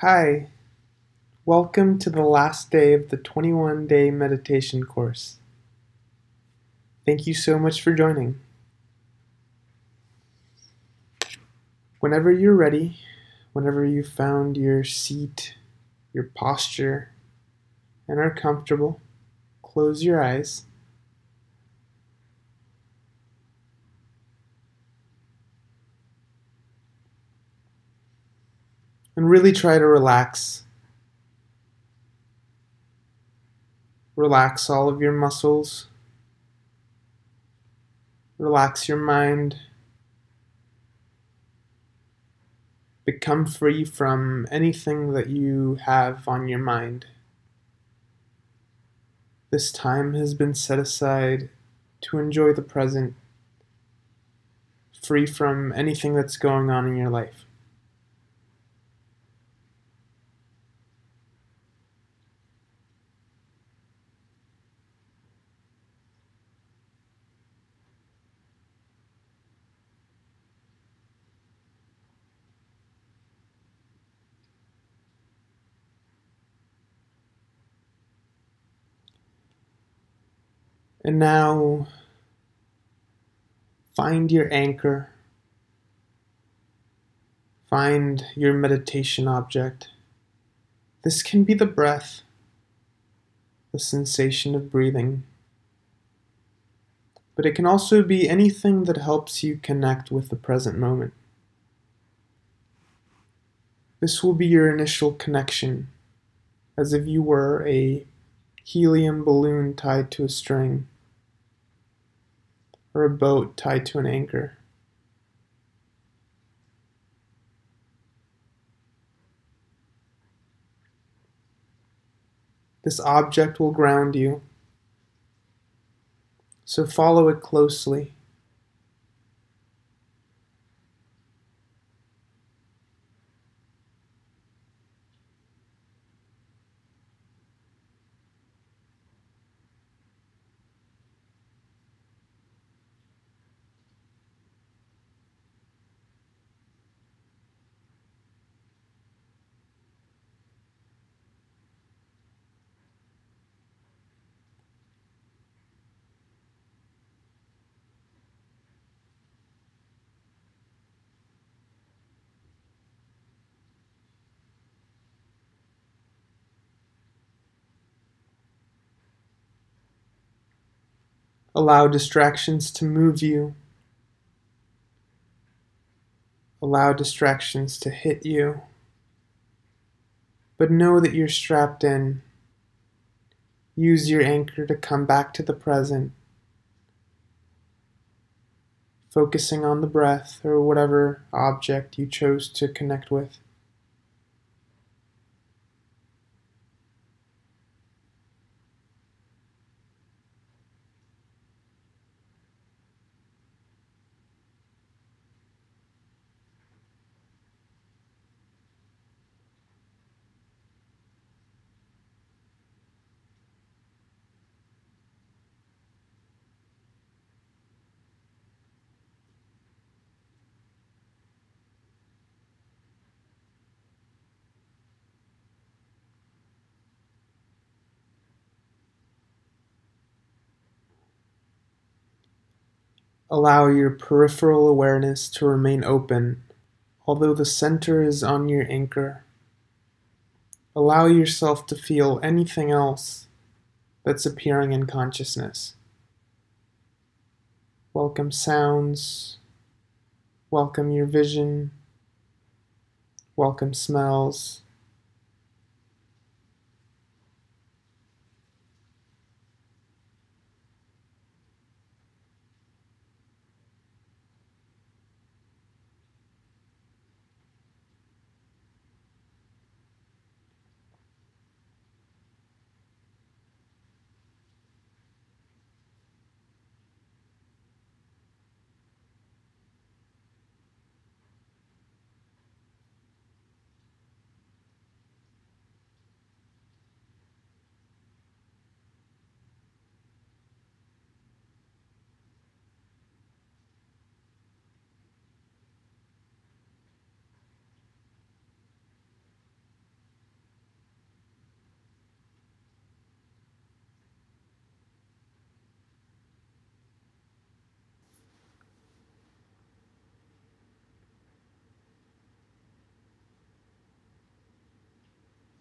Hi, welcome to the last day of the 21 day meditation course. Thank you so much for joining. Whenever you're ready, whenever you've found your seat, your posture, and are comfortable, close your eyes. And really try to relax. Relax all of your muscles. Relax your mind. Become free from anything that you have on your mind. This time has been set aside to enjoy the present, free from anything that's going on in your life. And now find your anchor. Find your meditation object. This can be the breath, the sensation of breathing. But it can also be anything that helps you connect with the present moment. This will be your initial connection, as if you were a helium balloon tied to a string or a boat tied to an anchor. This object will ground you, so follow it closely. Allow distractions to move you. Allow distractions to hit you. But know that you're strapped in. Use your anchor to come back to the present, focusing on the breath or whatever object you chose to connect with. Allow your peripheral awareness to remain open, although the center is on your anchor. Allow yourself to feel anything else that's appearing in consciousness. Welcome sounds, welcome your vision, welcome smells.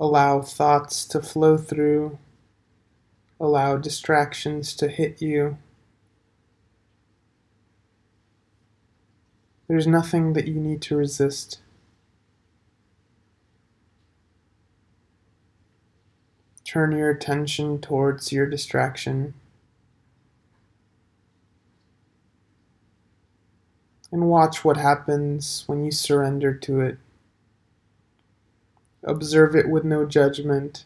Allow thoughts to flow through. Allow distractions to hit you. There's nothing that you need to resist. Turn your attention towards your distraction and watch what happens when you surrender to it. Observe it with no judgment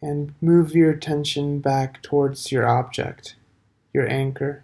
and move your attention back towards your object, your anchor.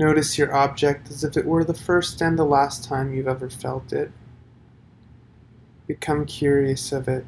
Notice your object as if it were the first and the last time you've ever felt it. Become curious of it.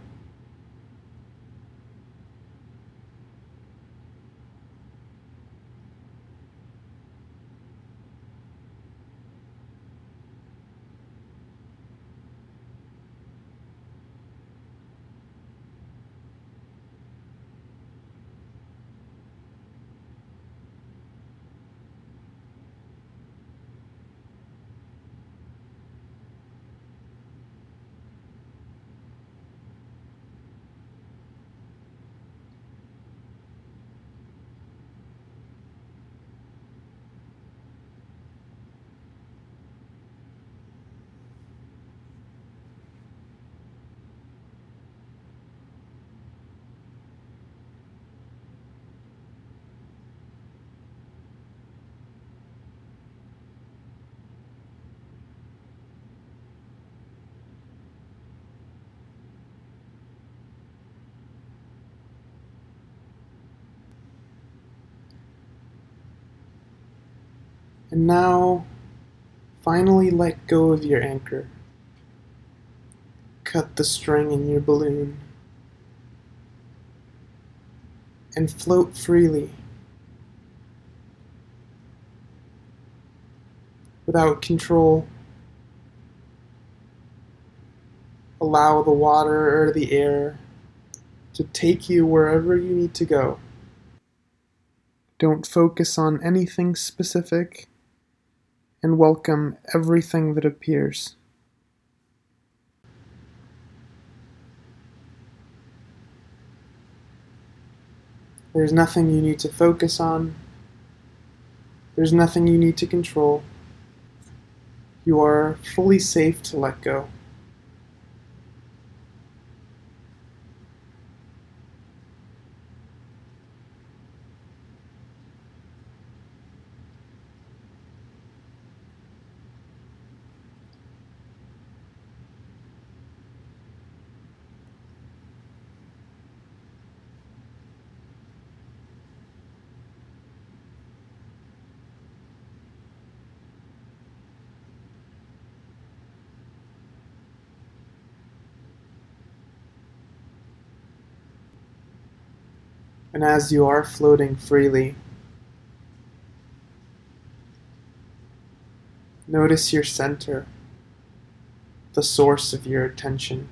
And now, finally let go of your anchor. Cut the string in your balloon and float freely without control. Allow the water or the air to take you wherever you need to go. Don't focus on anything specific and welcome everything that appears. There's nothing you need to focus on. There's nothing you need to control. You are fully safe to let go. And as you are floating freely, notice your center, the source of your attention.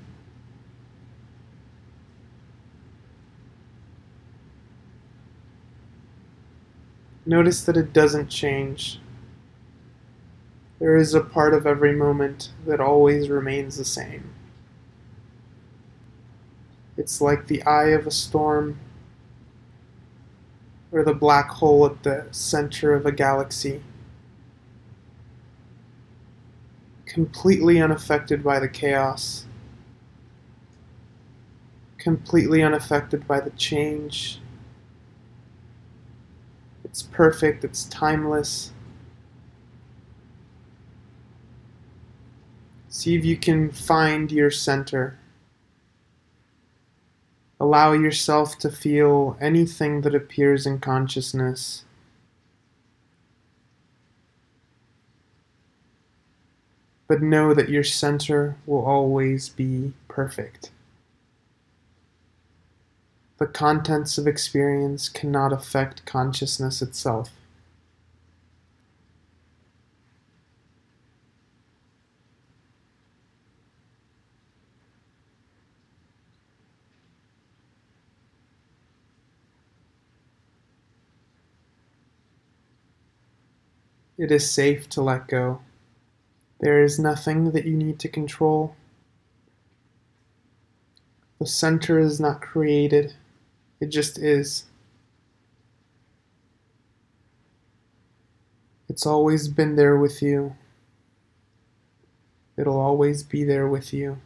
Notice that it doesn't change. There is a part of every moment that always remains the same. It's like the eye of a storm or the black hole at the center of a galaxy, completely unaffected by the chaos, completely unaffected by the change. It's perfect, it's timeless. See if you can find your center. Allow yourself to feel anything that appears in consciousness. but know that your center will always be perfect. The contents of experience cannot affect consciousness itself. It is safe to let go. There is nothing that you need to control. The center is not created, it just is. It's always been there with you. It'll always be there with you.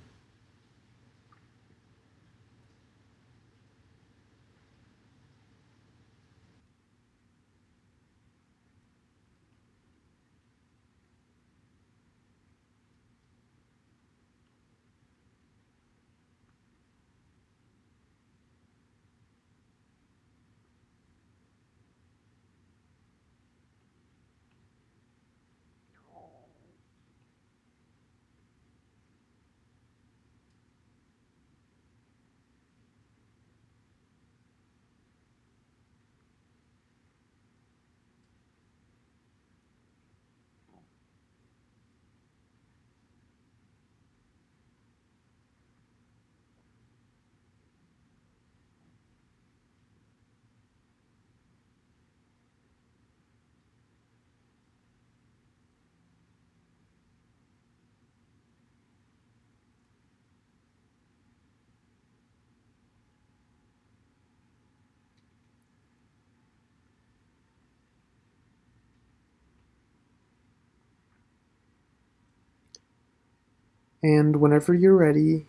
And whenever you're ready,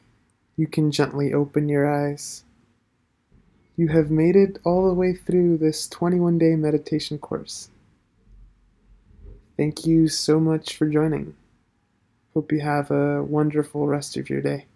you can gently open your eyes. You have made it all the way through this 21 day meditation course. Thank you so much for joining. Hope you have a wonderful rest of your day.